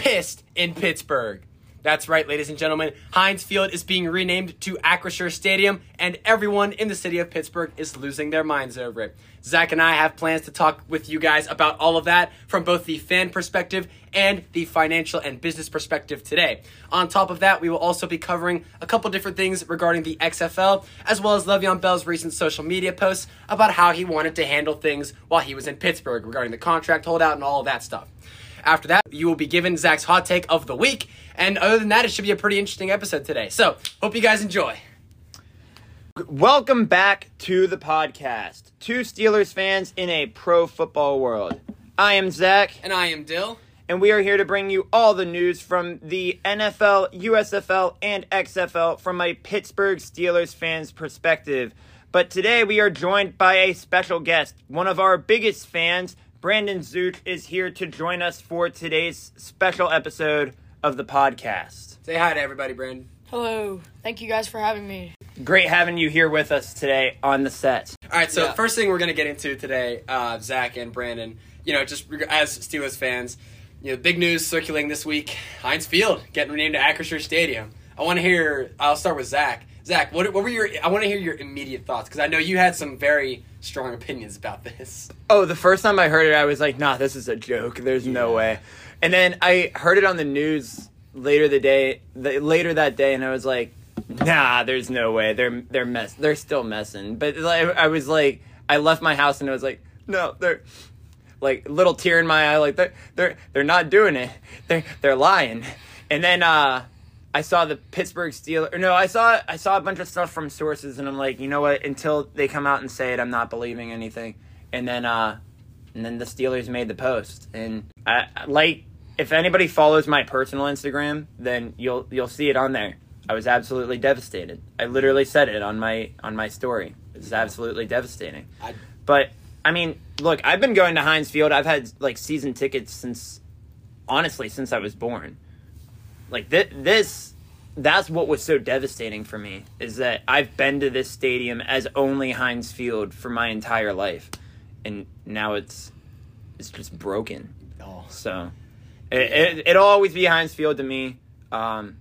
pissed in Pittsburgh. That's right, ladies and gentlemen. Heinz Field is being renamed to Acrisure Stadium, and everyone in the city of Pittsburgh is losing their minds over it. Zach and I have plans to talk with you guys about all of that from both the fan perspective and the financial and business perspective today. On top of that, we will also be covering a couple different things regarding the XFL, as well as Le'Veon Bell's recent social media posts about how he wanted to handle things while he was in Pittsburgh regarding the contract holdout and all of that stuff. After that, you will be given Zach's hot take of the week. And other than that, it should be a pretty interesting episode today. So, hope you guys enjoy. Welcome back to the podcast. Two Steelers fans in a pro football world. I am Zach, And I am Dill. and we are here to bring you all the news from the NFL, USFL, and XFL from a Pittsburgh Steelers fan's perspective. But today we are joined by a special guest. One of our biggest fans, Brandon Zuch, is here to join us for today's special episode of the podcast. Say hi to everybody, Brandon. Hello. Thank you guys for having me. Great having you here with us today on the set. All right, so Yeah. first thing we're going to get into today, uh, Zach and Brandon, you know, just as Steelers fans, you know, big news circulating this week Heinz Field getting renamed to Acrisure Stadium. I want to hear, I'll start with Zach. Zach, what, what were your, I want to hear your immediate thoughts because I know you had some very strong opinions about this. Oh, the first time I heard it, I was like, "Nah, this is a joke. There's no way." And then I heard it on the news later the day, the, later that day, and I was like, "Nah, there's no way. They're they're mess. They're still messing." But like, I was like, I left my house and I was like, "No, they're." Like little tear in my eye, like they're they're they're not doing it. They're they're lying. And then uh, I saw the Pittsburgh Steelers. No, I saw I saw a bunch of stuff from sources, and I'm like, you know what? Until they come out and say it, I'm not believing anything. And then uh, and then the Steelers made the post, and I like if anybody follows my personal Instagram, then you'll you'll see it on there. I was absolutely devastated. I literally said it on my on my story. It was absolutely devastating. I, But I mean, look, I've been going to Heinz Field. I've had like season tickets since honestly since I was born. Like th- this that's what was so devastating for me is that I've been to this stadium as only Heinz Field for my entire life. And now it's it's just broken. oh, So it, it, it'll always be Heinz Field to me. Um,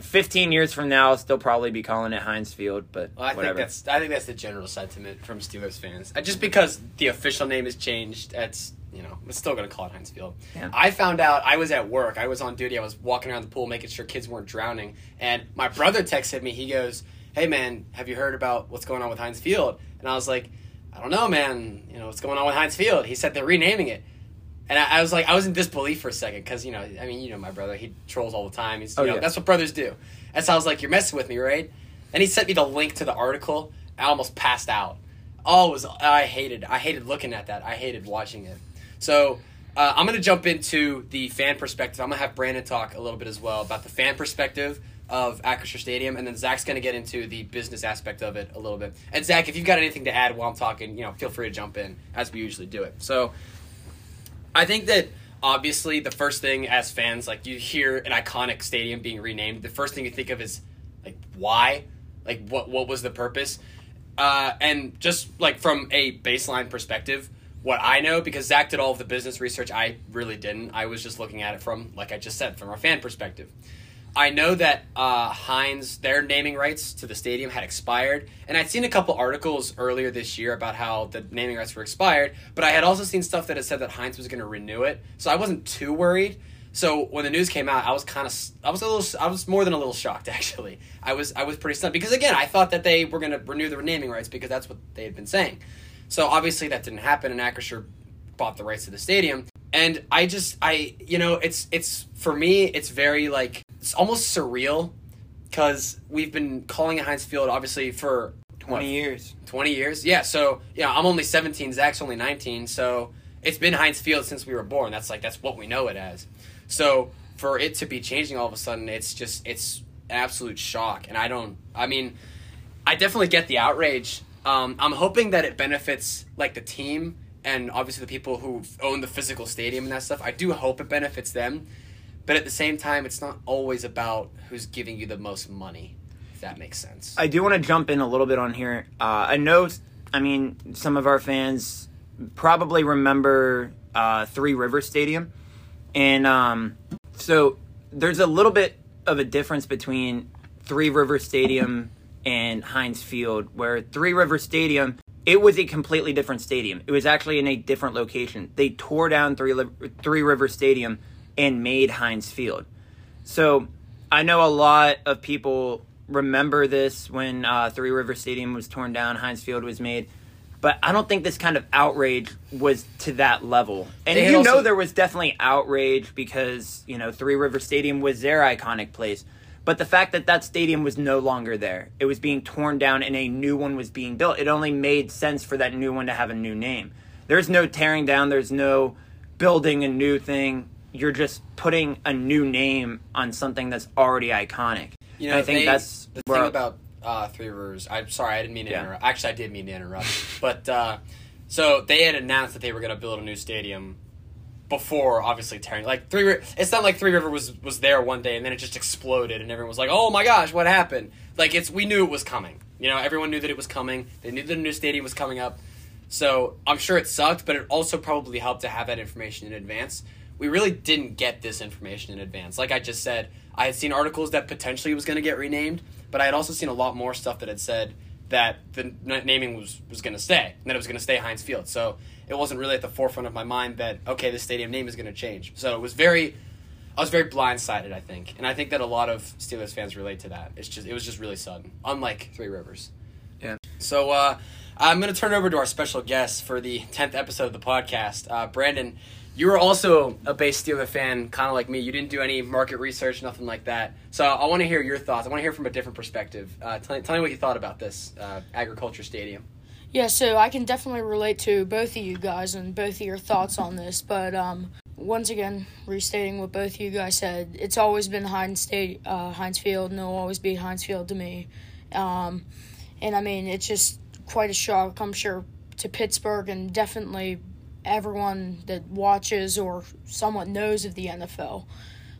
15 years from now, I'll still probably be calling it Heinz Field, but well, I think that's I think that's the general sentiment from Steelers fans. Uh, Just because the official name has changed, that's you know, we're still going to call it Heinz Field. Yeah. I found out I was at work. I was on duty. I was walking around the pool making sure kids weren't drowning. And my brother texted me. He goes, "Hey man, have you heard about what's going on with Heinz Field?" And I was like, "I don't know, man. You know what's going on with Heinz Field?" He said they're renaming it. And I, I was like, I was in disbelief for a second because you know, I mean, you know, my brother, he trolls all the time. He's, oh, you Oh, know, yeah. that's what brothers do. And so I was like, you're messing with me, right? And he sent me the link to the article. I almost passed out. Oh, it was I hated, I hated looking at that. I hated watching it. So uh, I'm gonna jump into the fan perspective. I'm gonna have Brandon talk a little bit as well about the fan perspective of Acrisure Stadium, and then Zach's gonna get into the business aspect of it a little bit. And Zach, if you've got anything to add while I'm talking, you know, feel free to jump in as we usually do it. So I think that obviously the first thing as fans, like you hear an iconic stadium being renamed, the first thing you think of is like why, like what what was the purpose, uh, and just like from a baseline perspective, what I know because Zach did all of the business research, I really didn't. I was just looking at it from like I just said from a fan perspective. I know that uh, Heinz, their naming rights to the stadium had expired, and I'd seen a couple articles earlier this year about how the naming rights were expired, but I had also seen stuff that had said that Heinz was going to renew it, so I wasn't too worried. So when the news came out, I was kind of, I was a little, I was more than a little shocked actually. I was, I was pretty stunned because again, I thought that they were going to renew the naming rights because that's what they had been saying. So obviously that didn't happen, and Acrisure bought the rights to the stadium. And I just, I, you know, it's, it's for me, it's very like, it's almost surreal because we've been calling it Heinz Field obviously for 20 years. 20 years. Yeah, so yeah, I'm only 17, Zach's only 19, so it's been Heinz Field since we were born. That's like that's what we know it as. So for it to be changing all of a sudden, it's just it's an absolute shock. And I don't. I mean, I definitely get the outrage. Um, I'm hoping that it benefits like the team and obviously the people who own the physical stadium and that stuff. I do hope it benefits them, but at the same time, it's not always about who's giving you the most money. If that makes sense. I do want to jump in a little bit on here. Uh, I know, I mean, some of our fans probably remember uh, Three River Stadium. And um, so there's a little bit of a difference between Three River Stadium and Heinz Field, where Three River Stadium, it was a completely different stadium. It was actually in a different location. They tore down Three, Three River Stadium and made Heinz Field. So I know a lot of people remember this when uh, Three River Stadium was torn down, Heinz Field was made. But I don't think this kind of outrage was to that level. And They you know there was definitely outrage because, you know, Three River Stadium was their iconic place. But the fact that that stadium was no longer there, it was being torn down and a new one was being built, it only made sense for that new one to have a new name. There's no tearing down, there's no building a new thing. You're just putting a new name on something that's already iconic. You And I think they- that's the thing about uh, Three Rivers. I'm sorry, I didn't mean to Yeah. interrupt. Actually, I did mean to interrupt. but uh, so they had announced that they were going to build a new stadium before, obviously tearing. Like Three, it's not like Three River was was there one day and then it just exploded and everyone was like, "Oh my gosh, what happened?" Like it's we knew it was coming. You know, everyone knew that it was coming. They knew the new stadium was coming up. So I'm sure it sucked, but it also probably helped to have that information in advance. We really didn't get this information in advance. Like I just said, I had seen articles that potentially was going to get renamed, but I had also seen a lot more stuff that had said that the naming was, was going to stay, and that it was going to stay Heinz Field. So it wasn't really at the forefront of my mind that, okay, the stadium name is going to change. So it was very, I was very blindsided, I think. And I think that a lot of Steelers fans relate to that. It's just, it was just really sudden, unlike Three Rivers. Yeah. So uh, I'm going to turn it over to our special guest for the 10th episode of the podcast. Uh, Brandon, you were also a base Steeler fan, kind of like me. You didn't do any market research, nothing like that. So I want to hear your thoughts. I want to hear from a different perspective. Uh, tell, tell me what you thought about this uh, agriculture stadium. Yeah, so I can definitely relate to both of you guys and both of your thoughts on this. But um, once again, restating what both of you guys said, it's always been Heinz State, uh, Heinz Field, and it'll always be Heinz Field to me. Um, and I mean, it's just quite a shock, I'm sure, to Pittsburgh and definitely everyone that watches or somewhat knows of the NFL.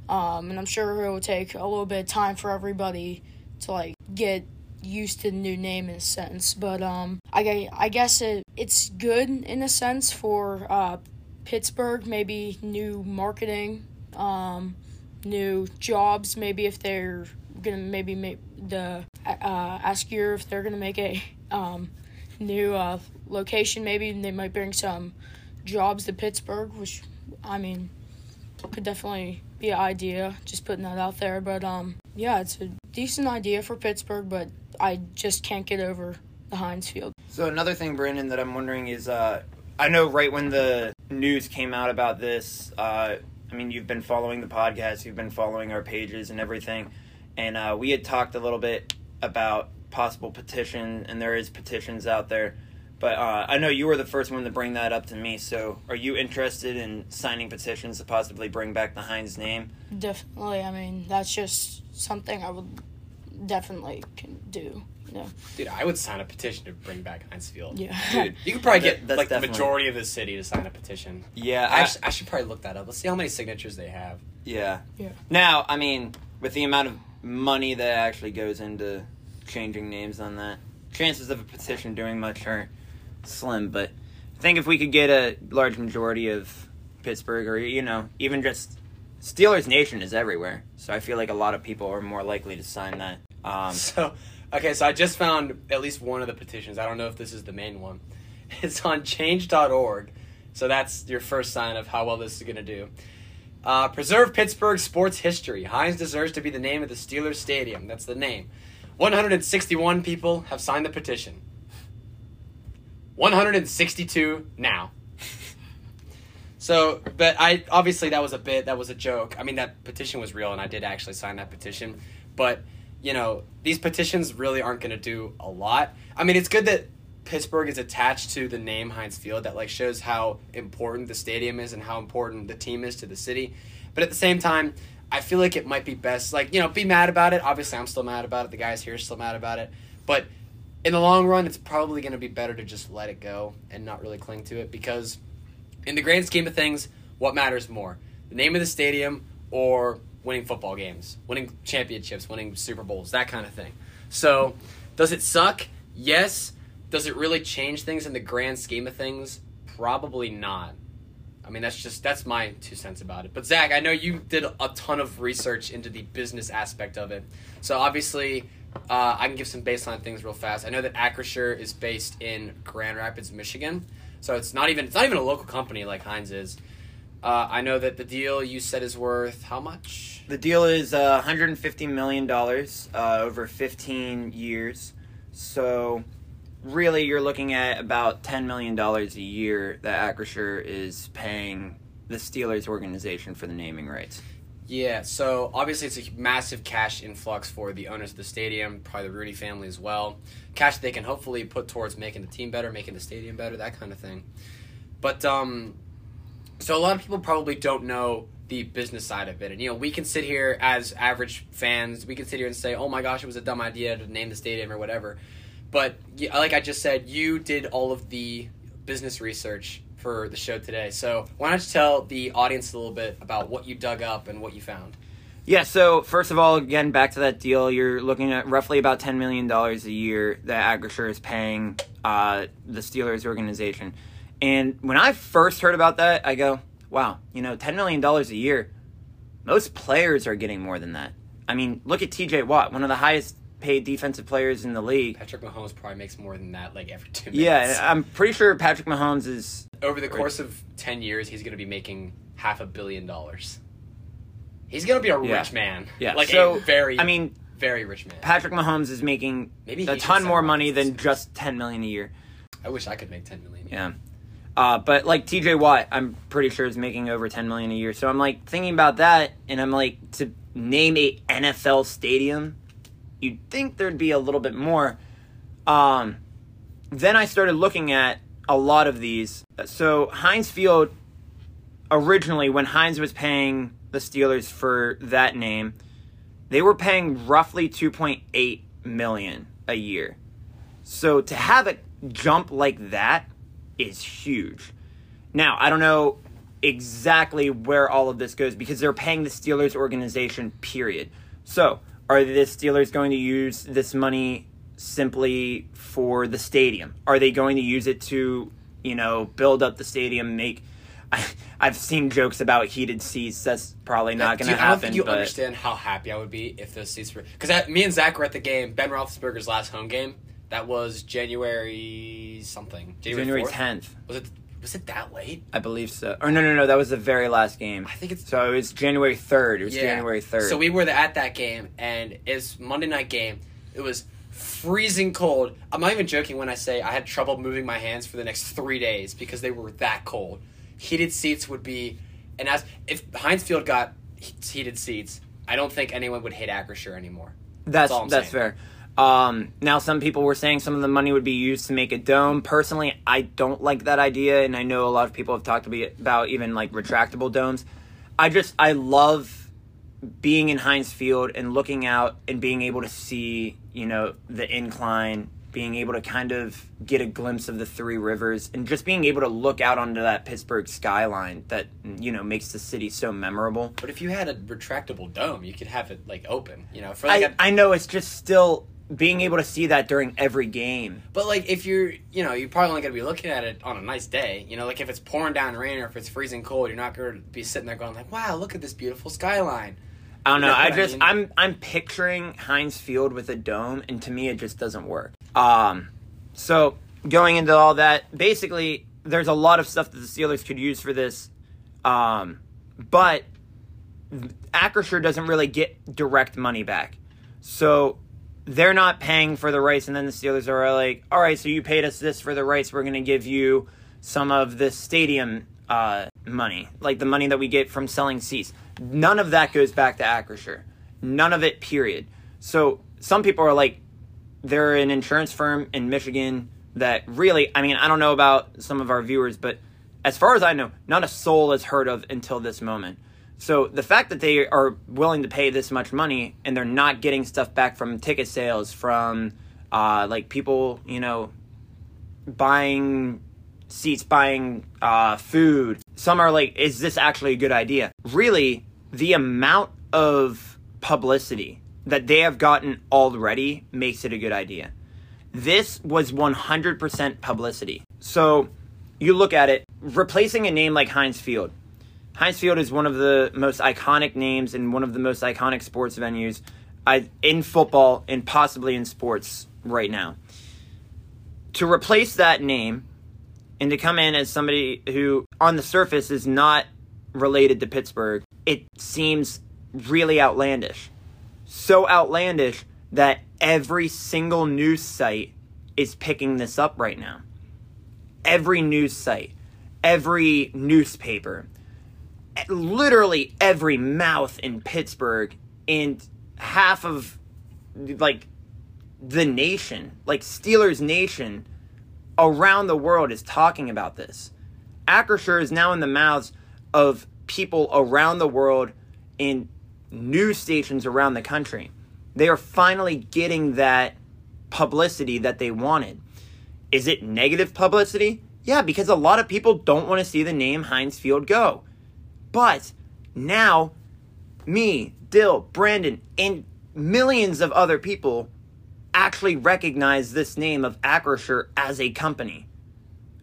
Um, and I'm sure it will take a little bit of time for everybody to like get used to the new name in a sense. But um, I I guess it it's good in a sense for uh, Pittsburgh. Maybe new marketing, um, new jobs. Maybe if they're gonna maybe make the uh, ask you if they're gonna make a um, new uh, location. Maybe they might bring some jobs to Pittsburgh, which I mean could definitely be an idea. Just putting that out there, but um, yeah, it's a decent idea for Pittsburgh, but I just can't get over the Heinz Field. So another thing, Brandon, that I'm wondering is, uh, I know right when the news came out about this, uh, I mean, you've been following the podcast, you've been following our pages and everything, and uh, we had talked a little bit about possible petition, and there is petitions out there. But uh, I know you were the first one to bring that up to me. So, are you interested in signing petitions to possibly bring back the Heinz name? Definitely, I mean that's just something I would definitely can do. You know, Dude, I would sign a petition to bring back Heinz Field. yeah. Dude, you could probably That- get that's like the majority of the city to sign a petition. Yeah, I, sh- I should probably look that up. Let's see how many signatures they have. Yeah. Yeah. Now, I mean, with the amount of money that actually goes into changing names on that, chances of a petition doing much are slim. But I think if we could get a large majority of Pittsburgh, or you know, even just Steelers Nation is everywhere, so I feel like a lot of people are more likely to sign that. Um, So, okay, so I just found at least one of the petitions. I don't know if this is the main one. It's on change.org. So that's your first sign of how well this is going to do. Uh, preserve Pittsburgh sports history. Heinz deserves to be the name of the Steelers Stadium. That's the name. 161 people have signed the petition. 162 now. So, but I obviously that was a bit, that was a joke. I mean, that petition was real, and I did actually sign that petition. But you know, these petitions really aren't going to do a lot. I mean, it's good that Pittsburgh is attached to the name Heinz Field. That like shows how important the stadium is and how important the team is to the city. But at the same time, I feel like it might be best, like you know, be mad about it. Obviously, I'm still mad about it. The guys here are still mad about it. But in the long run, it's probably going to be better to just let it go and not really cling to it because, in the grand scheme of things, what matters more? The name of the stadium or winning football games, winning championships, winning Super Bowls, that kind of thing. So, does it suck? Yes. Does it really change things in the grand scheme of things? Probably not. I mean, that's just that's my two cents about it. But Zach, I know you did a ton of research into the business aspect of it. So obviously, uh, I can give some baseline things real fast. I know that Acrisure is based in Grand Rapids, Michigan. So it's not even it's not even a local company like Heinz is. Uh, I know that the deal you said is worth how much? The deal is uh, 150 million dollars uh, over 15 years. So really, you're looking at about 10 million dollars a year that Acrisure is paying the Steelers organization for the naming rights. Yeah, so obviously it's a massive cash influx for the owners of the stadium, probably the Rooney family as well. Cash they can hopefully put towards making the team better, making the stadium better, that kind of thing. But um, so a lot of people probably don't know the business side of it, and you know we can sit here as average fans, we can sit here and say, "Oh my gosh, it was a dumb idea to name the stadium or whatever." But like I just said, you did all of the business research for the show today. So why don't you tell the audience a little bit about what you dug up and what you found? Yeah, so first of all, again, back to that deal, you're looking at roughly about $10 million a year that Acrisure is paying uh, the Steelers organization. And when I first heard about that, I go, wow, you know, $10 million a year, most players are getting more than that. I mean, look at TJ Watt, one of the highest paid defensive players in the league. Patrick Mahomes probably makes more than that like every two minutes. Yeah, I'm pretty sure Patrick Mahomes is. Over the course of 10 years, he's going to be making half a billion dollars. He's going to be a Yeah. rich man. Yeah, Like so, a very, I mean, very rich man. Patrick Mahomes is making Maybe a ton more money than just 10 million a year. I wish I could make 10 million. Yeah. Uh, but like TJ Watt, I'm pretty sure is making over 10 million a year. So I'm like thinking about that, and I'm like to name a NFL stadium, you'd think there'd be a little bit more. Um, then I started looking at a lot of these. So Heinz Field, originally when Heinz was paying the Steelers for that name, they were paying roughly 2.8 million a year. So to have it jump like that is huge. Now, I don't know exactly where all of this goes because they're paying the Steelers organization, period. So, are the Steelers going to use this money simply for the stadium? Are they going to use it to, you know, build up the stadium, make. I, I've seen jokes about heated seats. That's probably not going to I don't think you but understand how happy I would be if those seats were. Because me and Zach were at the game, Ben Roethlisberger's last home game. That was January something. January 4th? 10th, Was it? Was it that late? I believe so. Or no, no, no, that was the very last game. I think it's So it was January 3rd. It was Yeah. January 3rd. So we were at that game, and it's Monday night game. It was freezing cold. I'm not even joking when I say I had trouble moving my hands for the next three days because they were that cold. Heated seats would be, and as if Heinz Field got heated seats, I don't think anyone would hit Acrisure anymore. That's I'm that's fair. Um, now, some people were saying some of the money would be used to make a dome. Personally, I don't like that idea, and I know a lot of people have talked to me about even like retractable domes. I just I love being in Heinz Field and looking out and being able to see you know the incline, being able to kind of get a glimpse of the three rivers, and just being able to look out onto that Pittsburgh skyline that you know makes the city so memorable. But if you had a retractable dome, you could have it like open, you know, for like I, a, I know it's just still being able to see that during every game. But like, if you're, you know, you're probably only gonna be looking at it on a nice day. You know, like if it's pouring down rain or if it's freezing cold, you're not gonna be sitting there going like, "Wow, look at this beautiful skyline." I don't know. You know I what I just mean? I'm I'm picturing Heinz Field with a dome, and to me it just doesn't work. Um, so going into all that, basically, there's a lot of stuff that the Steelers could use for this, um, but Acrisure doesn't really get direct money back, so they're not paying for the rights, and then the Steelers are like, all right, so you paid us this for the rights, we're going to give you some of the stadium uh, money, like the money that we get from selling seats. None of that goes back to Acrisure. None of it, period. So some people are like, they're an insurance firm in Michigan that really, I mean, I don't know about some of our viewers, but as far as I know, not a soul is heard of until this moment. So the fact that they are willing to pay this much money and they're not getting stuff back from ticket sales, from uh, like people, you know, buying seats, buying uh, food. Some are like, is this actually a good idea? Really, the amount of publicity that they have gotten already makes it a good idea. This was 100% publicity. So you look at it, replacing a name like Heinz Field. Heinz Field is one of the most iconic names and one of the most iconic sports venues I, in football and possibly in sports right now. To replace that name and to come in as somebody who, on the surface, is not related to Pittsburgh, it seems really outlandish. So outlandish that every single news site is picking this up right now. Every news site, every newspaper, literally every mouth in Pittsburgh and half of like the nation, like Steelers Nation around the world is talking about this. Acrisure is now in the mouths of people around the world in news stations around the country. They are finally getting that publicity that they wanted. Is it negative publicity? Yeah, because a lot of people don't want to see the name Heinz Field go. But now, me, Dill, Brandon, and millions of other people actually recognize this name of Acrisure as a company,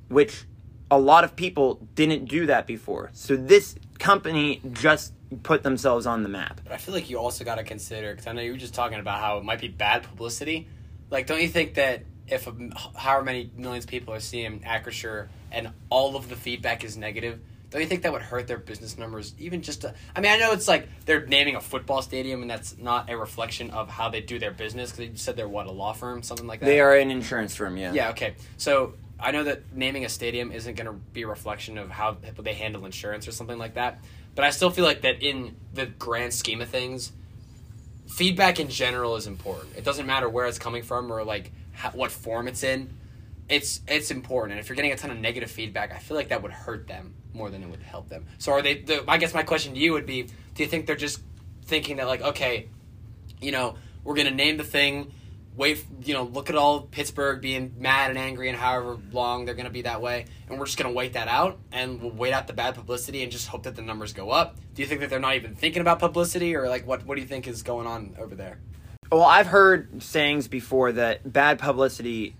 which a lot of people didn't do that before. So this company just put themselves on the map. But I feel like you also got to consider because I know you were just talking about how it might be bad publicity. Like, don't you think that if a, however many millions of people are seeing Acrisure and all of the feedback is negative, don't you think that would hurt their business numbers? Even just to, I mean, I know it's like they're naming a football stadium, and that's not a reflection of how they do their business. Because you said they're what a law firm, something like that. They are an insurance firm, yeah. Yeah. Okay. So I know that naming a stadium isn't going to be a reflection of how they handle insurance or something like that. But I still feel like that in the grand scheme of things, feedback in general is important. It doesn't matter where it's coming from or like how, what form it's in. It's it's important, and if you're getting a ton of negative feedback, I feel like that would hurt them more than it would help them. So are they? The, I guess my question to you would be: Do you think they're just thinking that like, okay, you know, we're gonna name the thing wait, you know, look at all Pittsburgh being mad and angry and however long they're to be that way, and we're just to wait that out and we'll wait out the bad publicity and just hope that the numbers go up. Do you think that they're not even thinking about publicity, or like what what do you think is going on over there? Well, I've heard sayings before that bad publicity,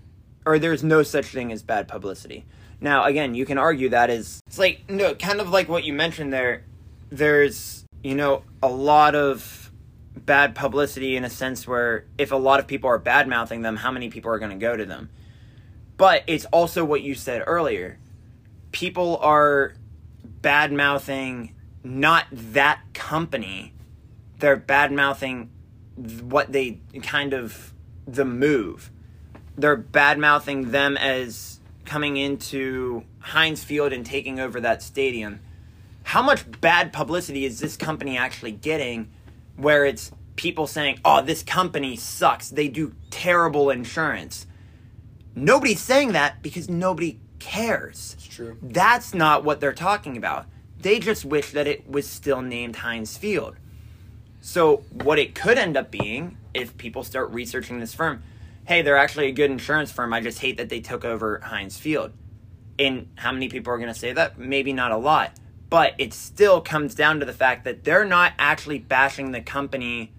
or there's no such thing as bad publicity. Now, again, you can argue that is it's like no, kind of like what you mentioned there. There's you know a lot of bad publicity in a sense where if a lot of people are bad mouthing them, how many people are going to go to them? But it's also what you said earlier. People are bad mouthing not that company, they're bad mouthing what they kind of the move. They're bad mouthing them as coming into Heinz Field and taking over that stadium. How much bad publicity is this company actually getting? where it's people saying, "Oh, this company sucks. They do terrible insurance." Nobody's saying that because nobody cares. It's true. That's not what they're talking about. They just wish that it was still named Heinz Field. So, what it could end up being if people start researching this firm, hey, they're actually a good insurance firm. I just hate that they took over Heinz Field. And how many people are going to say that? Maybe not a lot but it still comes down to the fact that they're not actually bashing the company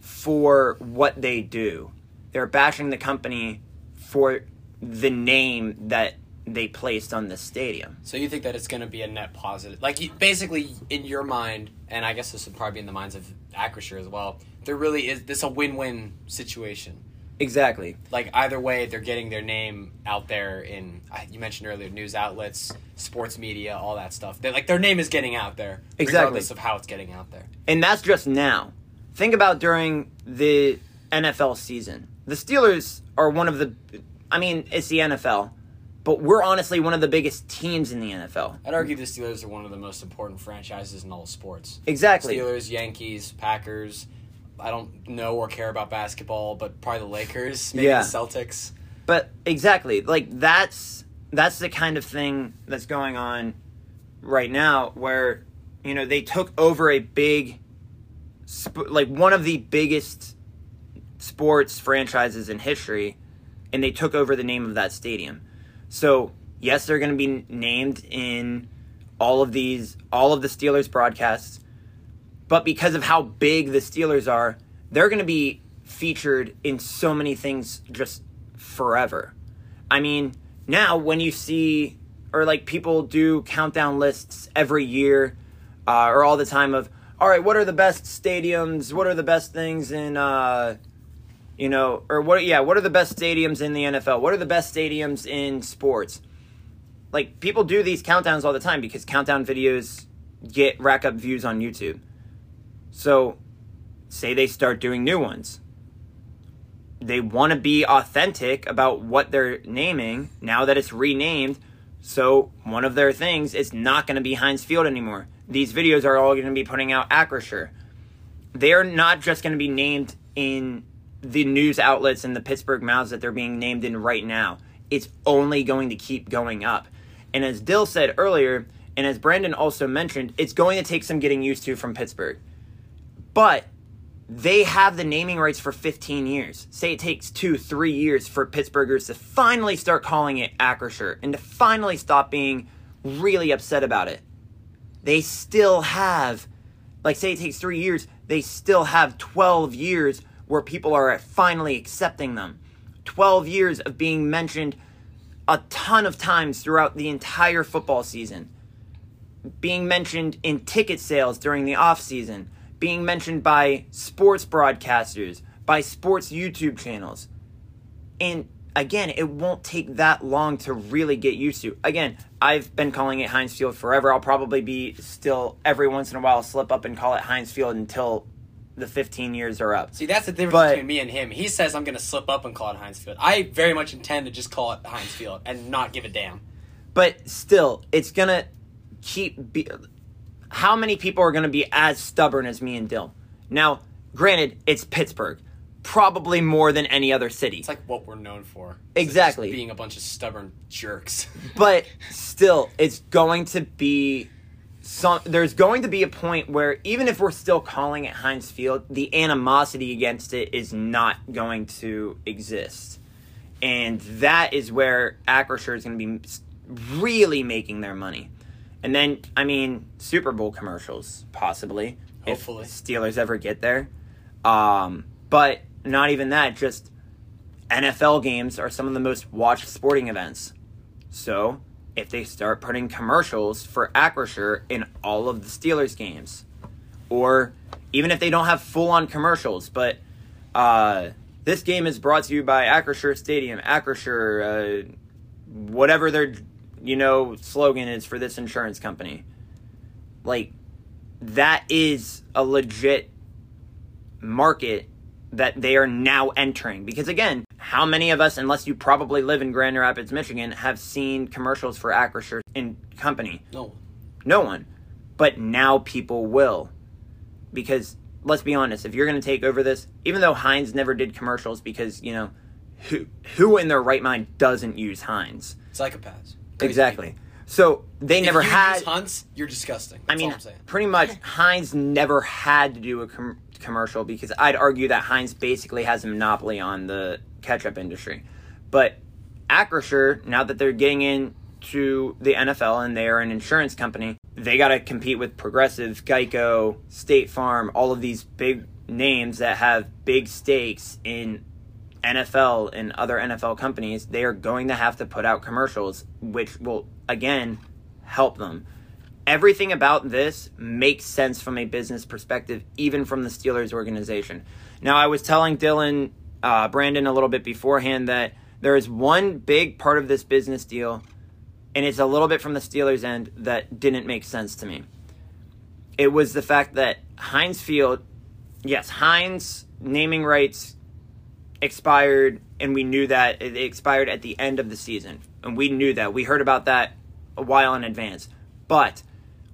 for what they do. They're bashing the company for the name that they placed on the stadium. So you think that it's going to be a net positive? Like you, basically in your mind, and I guess this would probably be in the minds of Acrisure as well. There really is this a win-win situation. Exactly. Like either way, they're getting their name out there in you mentioned earlier news outlets, sports media, all that stuff. They're, like their name is getting out there, exactly. regardless of how it's getting out there. And that's just now. Think about during the NFL season. The Steelers are one of the. I mean, it's the NFL, but we're honestly one of the biggest teams in the NFL. I'd argue the Steelers are one of the most important franchises in all sports. Exactly. Steelers, Yankees, Packers I don't know or care about basketball, but probably the Lakers, maybe yeah. the Celtics. But exactly, like that's that's the kind of thing that's going on right now where you know they took over a big sp- like one of the biggest sports franchises in history and they took over the name of that stadium. So, yes, they're going to be named in all of these all of the Steelers broadcasts but because of how big the Steelers are, they're going to be featured in so many things just forever. I mean, now when you see or like people do countdown lists every year uh, or all the time of all right what are the best stadiums? What are the best things in uh, you know or what yeah what are the best stadiums in the nfl what are the best stadiums in sports? Like people do these countdowns all the time because countdown videos get rack up views on youtube so say they start doing new ones they want to be authentic about what they're naming now that it's renamed. So one of their things is not going to be Heinz Field anymore. These videos are all going to be putting out Acrisure. They're not just going to be named in the news outlets and the Pittsburgh mouths that they're being named in right now. It's only going to keep going up. And as Dill said earlier, and as Brandon also mentioned, it's going to take some getting used to from Pittsburgh. But they have the naming rights for 15 years. Say it takes two, three years for Pittsburghers to finally start calling it Acrisure and to finally stop being really upset about it. They still have, like, say it takes three years, they still have 12 years where people are finally accepting them. 12 years of being mentioned a ton of times throughout the entire football season. Being mentioned in ticket sales during the off season being mentioned by sports broadcasters, by sports YouTube channels. And again, it won't take that long to really get used to. Again, I've been calling it Heinz Field forever. I'll probably be still every once in a while slip up and call it Heinz Field until the 15 years are up. See, that's the difference But- between me and him. He says I'm going to slip up and call it Heinz Field. I very much intend to just call it Heinz Field and not give a damn. But still, it's going to keep be how many people are going to be as stubborn as me and Dill? Now, granted, it's Pittsburgh. Probably more than any other city. It's like what we're known for. Exactly. Being a bunch of stubborn jerks. but still it's going to be some there's going to be a point where even if we're still calling it Heinz Field, the animosity against it is not going to exist. And that is where Acrisure is going to be really making their money. And then, I mean, Super Bowl commercials, possibly. Hopefully. If Steelers ever get there. Um, but not even that, just NFL games are some of the most watched sporting events. So, if they start putting commercials for Acrisure in all of the Steelers games, or even if they don't have full on commercials, but uh, this game is brought to you by Acrisure Stadium, Acrisure, uh, whatever their you know slogan is for this insurance company. Like that is a legit market that they are now entering because again how many of us unless you probably live in grand rapids michigan have seen commercials for acrisure in company no. no one but now people will because let's be honest if you're going to take over this even though heinz never did commercials because you know who who in their right mind doesn't use heinz Psychopaths. Exactly so they never you had use Hunt's, you're disgusting. I mean, all I'm saying. pretty much Heinz never had to do a com- commercial because I'd argue that Heinz basically has a monopoly on the ketchup industry. But Acrisure, now that they're getting into the NFL and they are an insurance company, they got to compete with Progressive, Geico, State Farm, all of these big names that have big stakes in NFL and other NFL companies. They are going to have to put out commercials, which will, again, help them everything about this makes sense from a business perspective, even from the Steelers organization. Now, I was telling Dylan, uh, Brandon a little bit beforehand that there is one big part of this business deal, and it's a little bit from the Steelers' end that didn't make sense to me. It was the fact that Heinz Field, yes, Heinz naming rights expired, and we knew that it expired at the end of the season, and we knew that. We heard about that a while in advance. But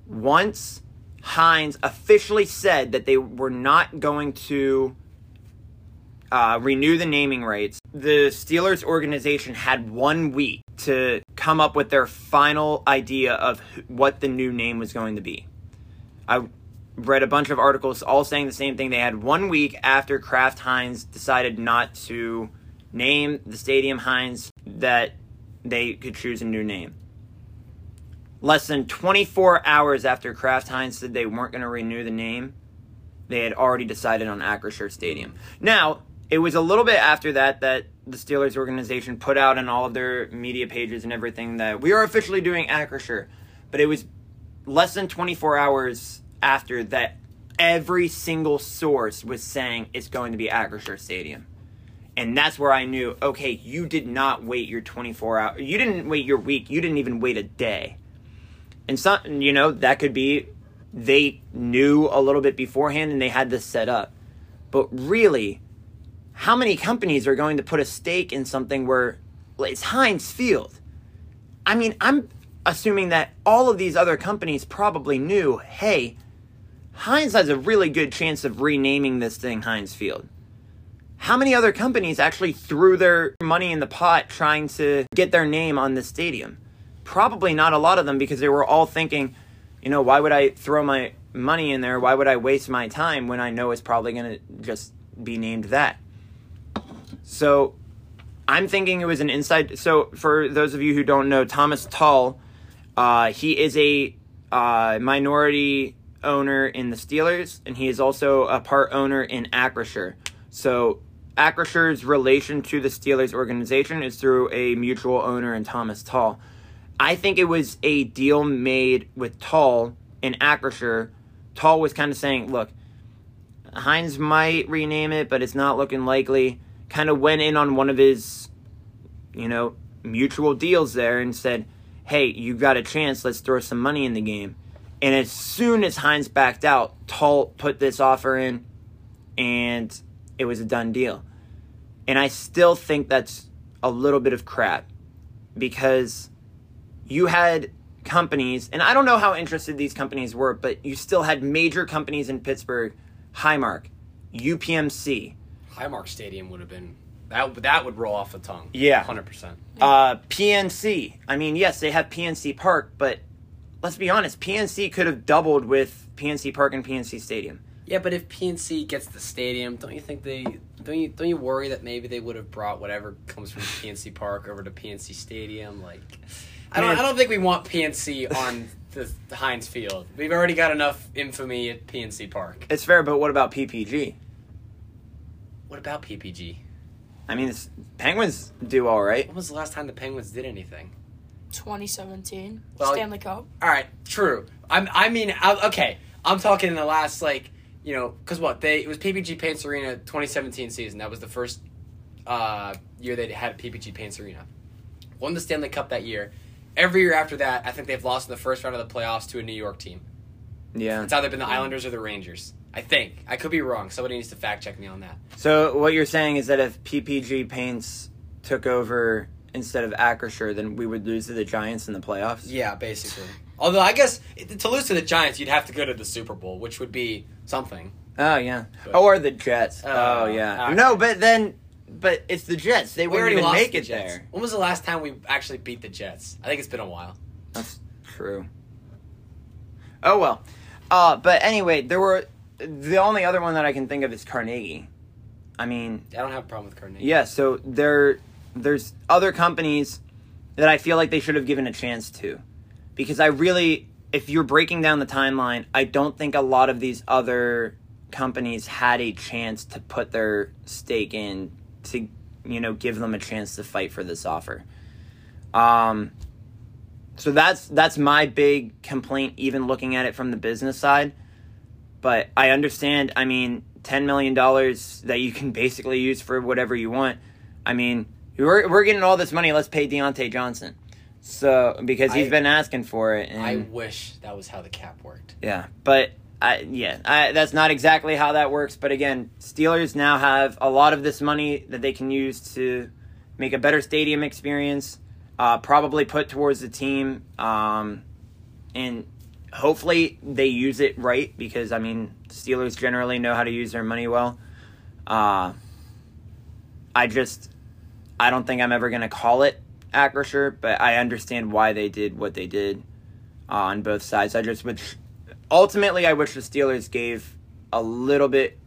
once Heinz officially said that they were not going to uh, renew the naming rights, the Steelers organization had one week to come up with their final idea of what the new name was going to be. I read a bunch of articles all saying the same thing. They had one week after Kraft Heinz decided not to name the stadium Heinz that they could choose a new name less than 24 hours after Kraft Heinz said they weren't going to renew the name, they had already decided on Acrisure Stadium. Now, it was a little bit after that that the Steelers organization put out on all of their media pages and everything that we are officially doing Acrisure. But it was less than 24 hours after that every single source was saying it's going to be Acrisure Stadium. And that's where I knew, okay, you did not wait your 24 hour. You didn't wait your week. You didn't even wait a day. And some, you know, that could be they knew a little bit beforehand and they had this set up. But really, how many companies are going to put a stake in something where it's Heinz Field? I mean, I'm assuming that all of these other companies probably knew, hey, Heinz has a really good chance of renaming this thing Heinz Field. How many other companies actually threw their money in the pot trying to get their name on the stadium? Probably not a lot of them because they were all thinking, you know, why would I throw my money in there? Why would I waste my time when I know it's probably going to just be named that? So I'm thinking it was an inside. So for those of you who don't know, Thomas Tull, uh, he is a uh, minority owner in the Steelers, and he is also a part owner in Acrisure. So Acrisure's relation to the Steelers organization is through a mutual owner in Thomas Tull. I think it was a deal made with Tull and Acrisure. Tull was kind of saying, look, Heinz might rename it, but it's not looking likely. Kind of went in on one of his, you know, mutual deals there and said, hey, you got a chance, let's throw some money in the game. And as soon as Heinz backed out, Tull put this offer in and it was a done deal. And I still think that's a little bit of crap because you had companies, and I don't know how interested these companies were, but you still had major companies in Pittsburgh, Highmark, UPMC. Highmark Stadium would have been that. That would roll off the tongue. Yeah. hundred percent. Uh, PNC. I mean, yes, they have PNC Park, but let's be honest, PNC could have doubled with PNC Park and PNC Stadium. Yeah, but if PNC gets the stadium, don't you think they don't you don't you worry that maybe they would have brought whatever comes from PNC Park over to PNC Stadium? Like, I don't I don't think we want PNC on the, Heinz Field. We've already got enough infamy at PNC Park. It's fair, but what about PPG? What about PPG? I mean, Penguins do all right. When was the last time the Penguins did anything? 2017 Well, Stanley Cup. All right, true. I'm. I mean, I, okay. I'm talking in the last like you know because what they it was PPG Paints Arena 2017 season. That was the first uh, year they had PPG Paints Arena. Won the Stanley Cup that year. Every year after that, I think they've lost in the first round of the playoffs to a New York team. Yeah. It's either been the Islanders or the Rangers. I think I could be wrong. Somebody needs to fact check me on that. So what you're saying is that if PPG Paints took over instead of Acrisure, then we would lose to the Giants in the playoffs. Yeah, basically. Although I guess to lose to the Giants, you'd have to go to the Super Bowl, which would be something. Oh yeah. But- or the Jets. Oh, oh yeah. okay. No, but then, but it's the Jets. They We wouldn't already even make the it Jets. there. When was the last time we actually beat the Jets? I think it's been a while. That's true. Oh well. Uh, but anyway, there were the only other one that I can think of is Carnegie. I mean, I don't have a problem with Carnegie. yeah. So there, there's other companies that I feel like they should have given a chance to, because I really, if you're breaking down the timeline, I don't think a lot of these other companies had a chance to put their stake in to, you know, give them a chance to fight for this offer. Um, so that's that's my big complaint even looking at it from the business side. But i understand i mean 10 million dollars that you can basically use for whatever you want. I mean we're, we're getting all this money let's pay Diontae johnson so because he's I- been asking for it and I wish that was how the cap worked. yeah but I, yeah, I, that's not exactly how that works. But again, Steelers now have a lot of this money that they can use to make a better stadium experience, uh, probably put towards the team, um, and hopefully they use it right because I mean, Steelers generally know how to use their money well. Uh, I just, I don't think I'm ever going to call it Acrisure, but I understand why they did what they did uh, on both sides. I just wish, ultimately, I wish the Steelers gave a little bit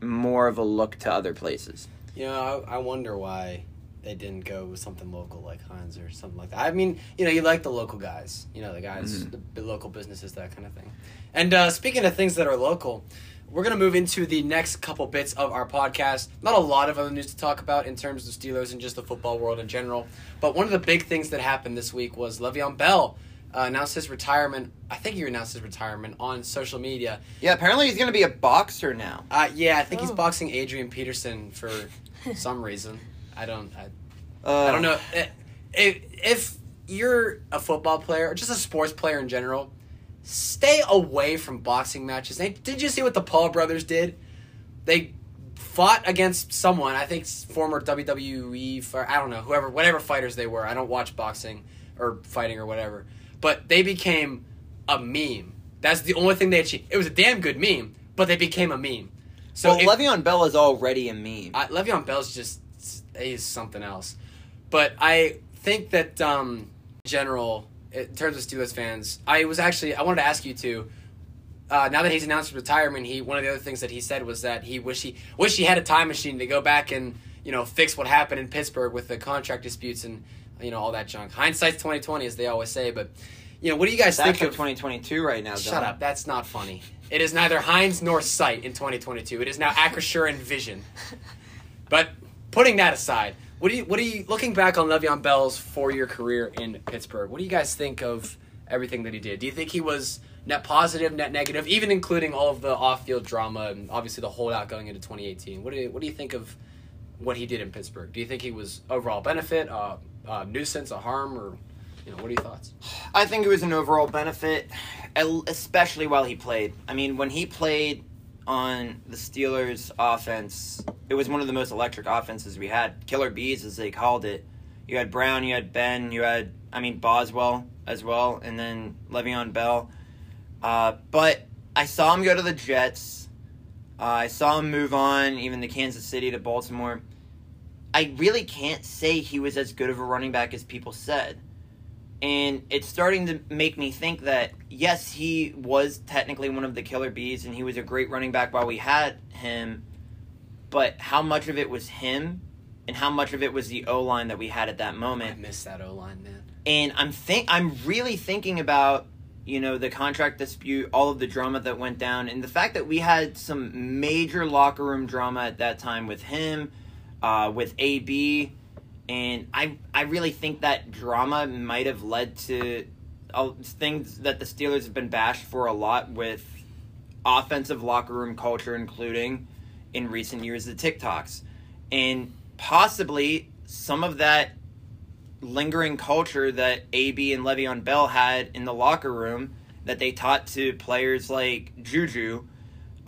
more of a look to other places. You know, I, I wonder why they didn't go with something local like Heinz or something like that. I mean, you know, you like the local guys, you know, the guys, Mhm. the, the local businesses, that kind of thing. And uh, speaking of things that are local, we're gonna move into the next couple bits of our podcast. Not a lot of other news to talk about in terms of Steelers and just the football world in general. But one of the big things that happened this week was Le'Veon Bell uh, announced his retirement. I think he announced his retirement on social media. Yeah, apparently he's gonna be a boxer now. Uh, yeah, I think he's Oh. boxing Adrian Peterson for some reason. I don't. I, Uh, I don't know. If, if you're a football player or just a sports player in general, stay away from boxing matches. They, did you see what the Paul brothers did? They fought against someone. I think former WWE. I don't know whoever, whatever fighters they were. I don't watch boxing or fighting or whatever. But they became a meme. That's the only thing they achieved. It was a damn good meme, but they became a meme. So well, if- Le'Veon Bell is already a meme. I, Le'Veon Bell's just he's something else. But I think that um, general, in terms of Steelers fans, I was actually I wanted to ask you too. Uh, now that he's announced retirement, he one of the other things that he said was that he wish he wish he had a time machine to go back and you know fix what happened in Pittsburgh with the contract disputes and you know all that junk. Hindsight's twenty twenty, as they always say. But you know, what do you guys think of 2022 right now. Shut Dylan. up. That's not funny. It is neither Heinz nor Sight in 2022. It is now Acrisure and Vision. But putting that aside, what do you what do you looking back on Le'Veon Bell's four year career in Pittsburgh? What do you guys think of everything that he did? Do you think he was net positive, net negative, even including all of the off field drama and obviously the holdout going into 2018? What do you, what do you think of what he did in Pittsburgh? Do you think he was overall benefit, uh, uh, nuisance, a harm, or you know what are your thoughts? I think it was an overall benefit, especially while he played. I mean, when he played on the Steelers' offense, it was one of the most electric offenses we had. Killer bees, as they called it. You had Brown, you had Ben, you had, I mean, Boswell as well, and then Le'Veon Bell. Uh, but I saw him go to the Jets. Uh, I saw him move on, even to Kansas City to Baltimore. I really can't say he was as good of a running back as people said and it's starting to make me think that yes, he was technically one of the killer bees, and he was a great running back while we had him. But how much of it was him, and how much of it was the O line that we had at that moment? I miss that O line, man. And I'm think I'm really thinking about you know the contract dispute, all of the drama that went down, and the fact that we had some major locker room drama at that time with him, uh, with AB, and I I really think that drama might have led to uh, things that the Steelers have been bashed for a lot with offensive locker room culture, including in recent years the TikToks, and possibly some of that lingering culture that AB and Le'Veon Bell had in the locker room that they taught to players like Juju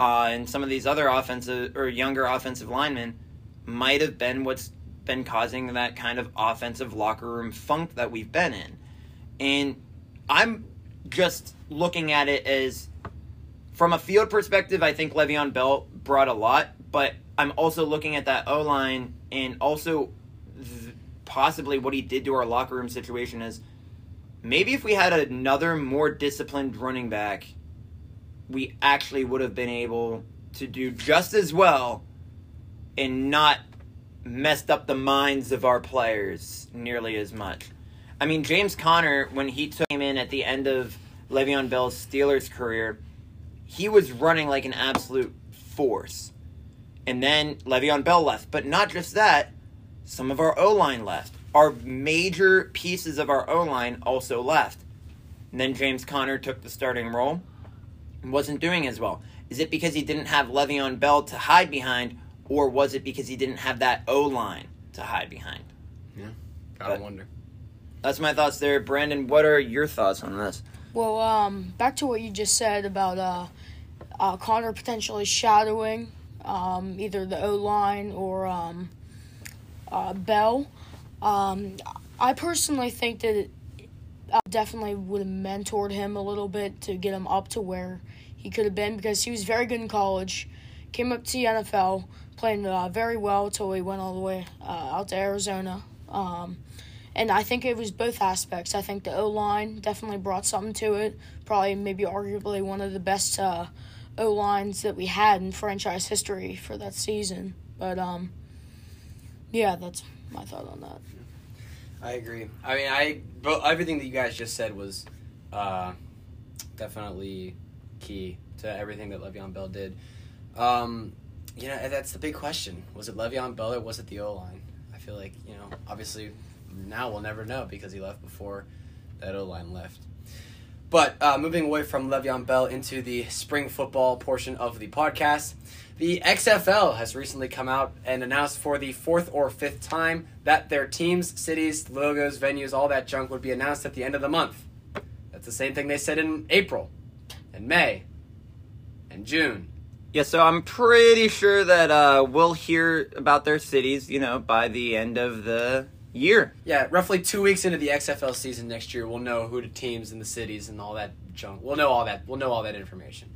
uh, and some of these other offensive or younger offensive linemen might have been what's been causing that kind of offensive locker room funk that we've been in. And I'm just looking at it as from a field perspective, I think Le'Veon Bell brought a lot, but I'm also looking at that O line and also th- possibly what he did to our locker room situation is maybe if we had another more disciplined running back, we actually would have been able to do just as well and not messed up the minds of our players nearly as much. I mean, James Conner, when he took him in at the end of Le'Veon Bell's Steelers career, he was running like an absolute force. And then Le'Veon Bell left. But not just that, some of our O line left. Our major pieces of our O line also left. And then James Conner took the starting role and wasn't doing as well. Is it because he didn't have Le'Veon Bell to hide behind, or was it because he didn't have that O line to hide behind? Yeah, gotta But- wonder. That's my thoughts there. Brandon, what are your thoughts on this? Well, um, back to what you just said about uh, uh, Conner potentially shadowing um, either the O line or um, uh, Bell. Um, I personally think that it, I definitely would have mentored him a little bit to get him up to where he could have been because he was very good in college, came up to the NFL, playing uh, very well till we went all the way uh, out to Arizona. Um, and I think it was both aspects. I think the O line definitely brought something to it. Probably, maybe, arguably one of the best uh, O lines that we had in franchise history for that season. But um, yeah, that's my thought on that. I agree. I mean, I but everything that you guys just said was uh, definitely key to everything that Le'Veon Bell did. Um, you know, that's the big question. Was it Le'Veon Bell or was it the O line? I feel like you know, obviously, now we'll never know because he left before that O line left. But uh, moving away from Le'Veon Bell into the spring football portion of the podcast, the XFL has recently come out and announced for the fourth or fifth time that their teams, cities, logos, venues, all that junk would be announced at the end of the month. That's the same thing they said in April, and May, and June. Yeah, so I'm pretty sure that uh, we'll hear about their cities, you know, by the end of the year. Yeah, roughly two weeks into the XFL season next year, we'll know who the teams and the cities and all that junk. We'll know all that. We'll know all that information.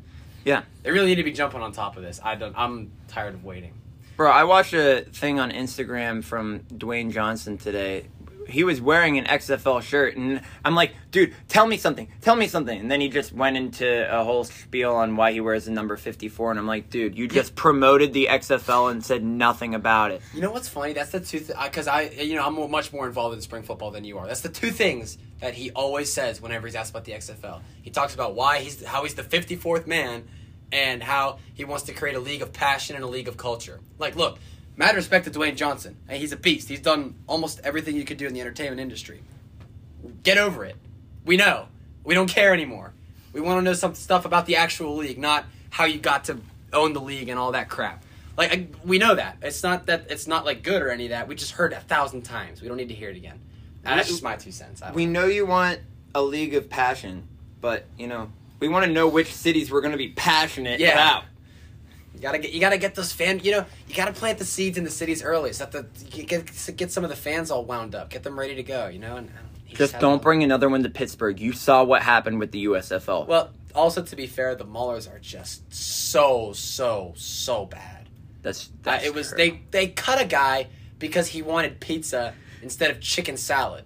Yeah. They really need to be jumping on top of this. I don't. I'm tired of waiting. Bro, I watched a thing on Instagram from Dwayne Johnson today. He was wearing an XFL shirt, and I'm like, dude, tell me something, tell me something. And then he just went into a whole spiel on why he wears the number 54, and I'm like, dude, you just promoted the XFL and said nothing about it. You know what's funny? That's the two. Because I, you know, I'm much more involved in spring football than you are. That's the two things that he always says whenever he's asked about the XFL. He talks about why he's how he's the 54th man, and how he wants to create a league of passion and a league of culture. Like, look, mad respect to Dwayne Johnson. He's a beast. He's done almost everything you could do in the entertainment industry. Get over it. We know. We don't care anymore. We want to know some stuff about the actual league, not how you got to own the league and all that crap. Like I, we know that it's not that it's not like good or any of that. We just heard it a thousand times. We don't need to hear it again. Ah, that's just my two cents. We know. know you want a league of passion, but, you know, we want to know which cities we're going to be passionate Yeah. about. You gotta get you gotta get those fan. You know you gotta plant the seeds in the cities early, so that the get get some of the fans all wound up, get them ready to go. You know, and uh, he Just don't bring another one to Pittsburgh. You saw what happened with the USFL. Well, also to be fair, the Maulers are just so so so bad. that's, Uh, that's it was true. they they cut a guy because he wanted pizza instead of chicken salad.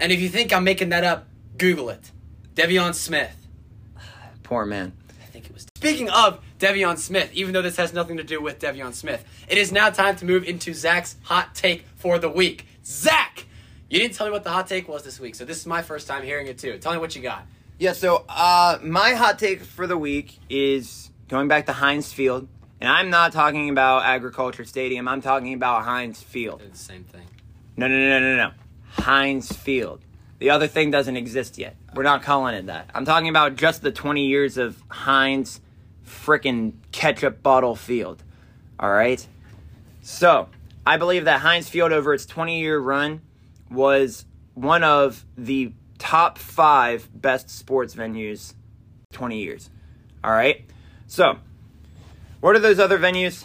And if you think I'm making that up, Google it. Devion Smith. poor man. I think it was. Speaking of Devion Smith, even though this has nothing to do with Devion Smith, it is now time to move into Zach's hot take for the week. Zach, you didn't tell me what the hot take was this week, so this is my first time hearing it too. Tell me what you got. Yeah, so uh, my hot take for the week is going back to Heinz Field. And I'm not talking about Acrisure Stadium. I'm talking about Heinz Field. They're the same thing. No, no, no, no, no, no. Heinz Field. The other thing doesn't exist yet. We're not calling it that. I'm talking about just the 20 years of Heinz frickin' ketchup bottle field. All right? So, I believe that Heinz Field, over its 20 year run, was one of the top five best sports venues 20 years. All right? So, what are those other venues?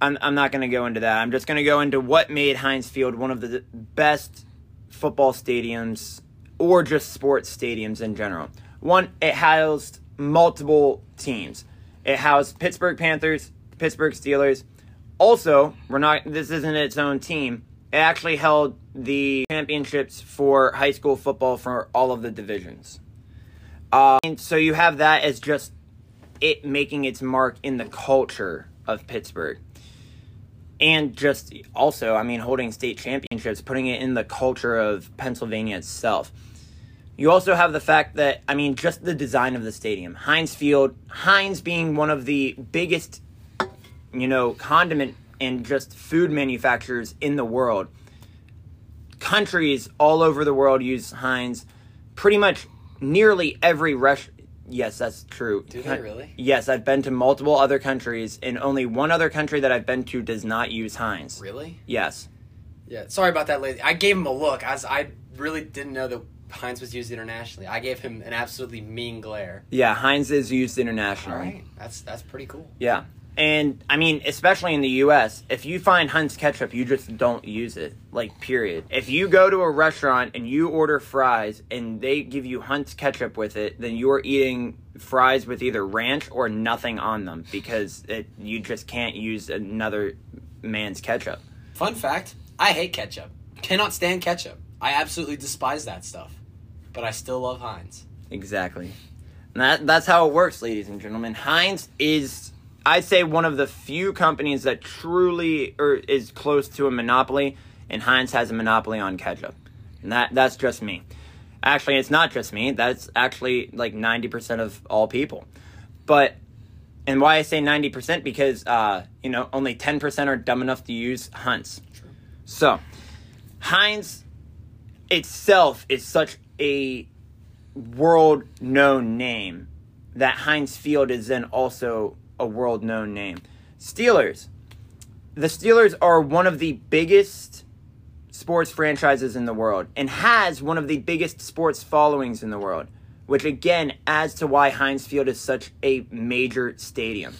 I'm, I'm not going to go into that. I'm just going to go into what made Heinz Field one of the best football stadiums or just sports stadiums in general. One, it housed multiple teams. It housed Pittsburgh Panthers, Pittsburgh Steelers. Also, we're not this isn't its own team. It actually held the championships for high school football for all of the divisions. Uh, and so you have that as just it making its mark in the culture of Pittsburgh. And just also, I mean, holding state championships, putting it in the culture of Pennsylvania itself. You also have the fact that, I mean, just the design of the stadium. Heinz Field, Heinz being one of the biggest, you know, condiment and just food manufacturers in the world. Countries all over the world use Heinz. Pretty much nearly every restaurant. Yes, that's true. Do they really? Yes, I've been to multiple other countries, and only one other country that I've been to does not use Heinz. Really? Yes. Yeah. Sorry about that, lady. I gave him a look as I really didn't know that Heinz was used internationally. I gave him an absolutely mean glare. Yeah, Heinz is used internationally. right. That's that's pretty cool. Yeah. And I mean, especially in the US, if you find Heinz ketchup, you just don't use it. Like, period. If you go to a restaurant and you order fries and they give you Heinz ketchup with it, then you're eating fries with either ranch or nothing on them because it, you just can't use another man's ketchup. Fun fact: I hate ketchup. Cannot stand ketchup. I absolutely despise that stuff. But I still love Heinz. Exactly. And that, that's how it works, ladies and gentlemen. Heinz is, I'd say, one of the few companies that truly or is close to a monopoly, and Heinz has a monopoly on ketchup. And that that's just me. Actually, it's not just me. That's actually like 90% of all people. But And why I say 90% because, uh, you know, only 10% are dumb enough to use Hunt's. So, Heinz itself is such a world known name that Heinz Field is then also a world known name. Steelers. The Steelers are one of the biggest sports franchises in the world and has one of the biggest sports followings in the world, which again adds to why Heinz Field is such a major stadium.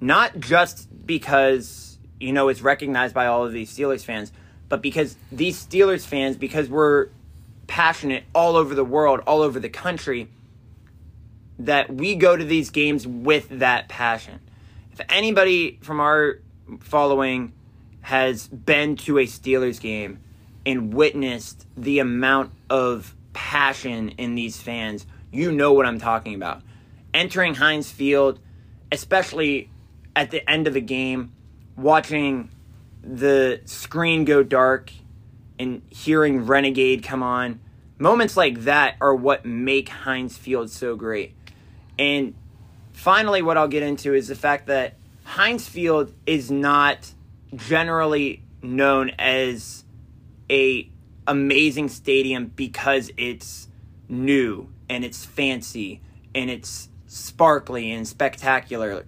Not just because, you know, it's recognized by all of these Steelers fans, but because these Steelers fans, because we're passionate all over the world, all over the country, that we go to these games with that passion. If anybody from our following has been to a Steelers game and witnessed the amount of passion in these fans, you know what I'm talking about. Entering Heinz Field, especially at the end of a game, watching the screen go dark and hearing Renegade come on, moments like that are what make Heinz Field so great. And finally, what I'll get into is the fact that Heinz Field is not generally known as a amazing stadium because it's new and it's fancy and it's sparkly and spectacular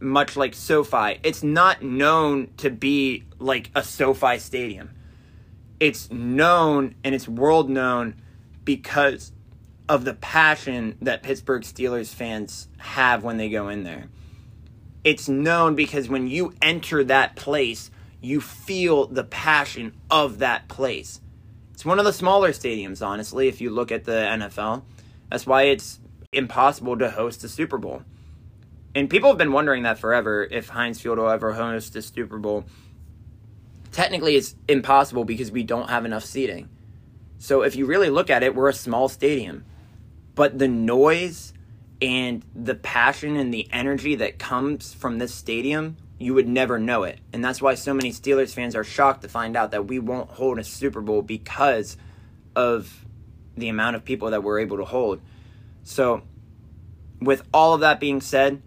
much like SoFi. It's not known to be like a SoFi stadium. It's known and it's world known because of the passion that Pittsburgh Steelers fans have when they go in there. It's known because when you enter that place, you feel the passion of that place. It's one of the smaller stadiums, honestly, if you look at the NFL. That's why it's impossible to host a Super Bowl. And people have been wondering that forever if Heinz Field will ever host a Super Bowl. Technically, it's impossible because we don't have enough seating. So if you really look at it, we're a small stadium. But the noise and the passion and the energy that comes from this stadium, you would never know it. And that's why so many Steelers fans are shocked to find out that we won't hold a Super Bowl because of the amount of people that we're able to hold. So, with all of that being said,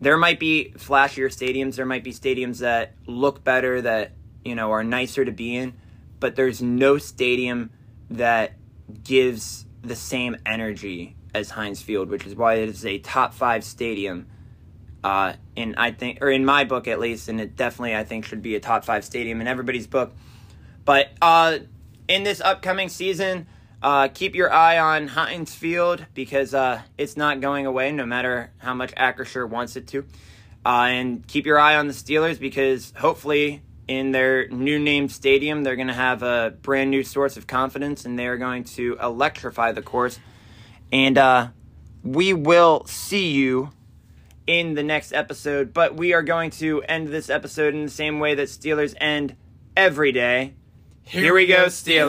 there might be flashier stadiums, there might be stadiums that look better, that, you know, are nicer to be in, but there's no stadium that gives the same energy as Heinz Field, which is why it is a top five stadium. Uh, in I think, or in my book at least, and it definitely I think should be a top five stadium in everybody's book. But uh, in this upcoming season, uh, keep your eye on Heinz Field because uh, it's not going away, no matter how much Acrisure wants it to. Uh, and keep your eye on the Steelers because hopefully in their new named stadium, they're going to have a brand new source of confidence and they're going to electrify the course. And uh, we will see you in the next episode. But we are going to end this episode in the same way that Steelers end every day. Here, we go, Steelers.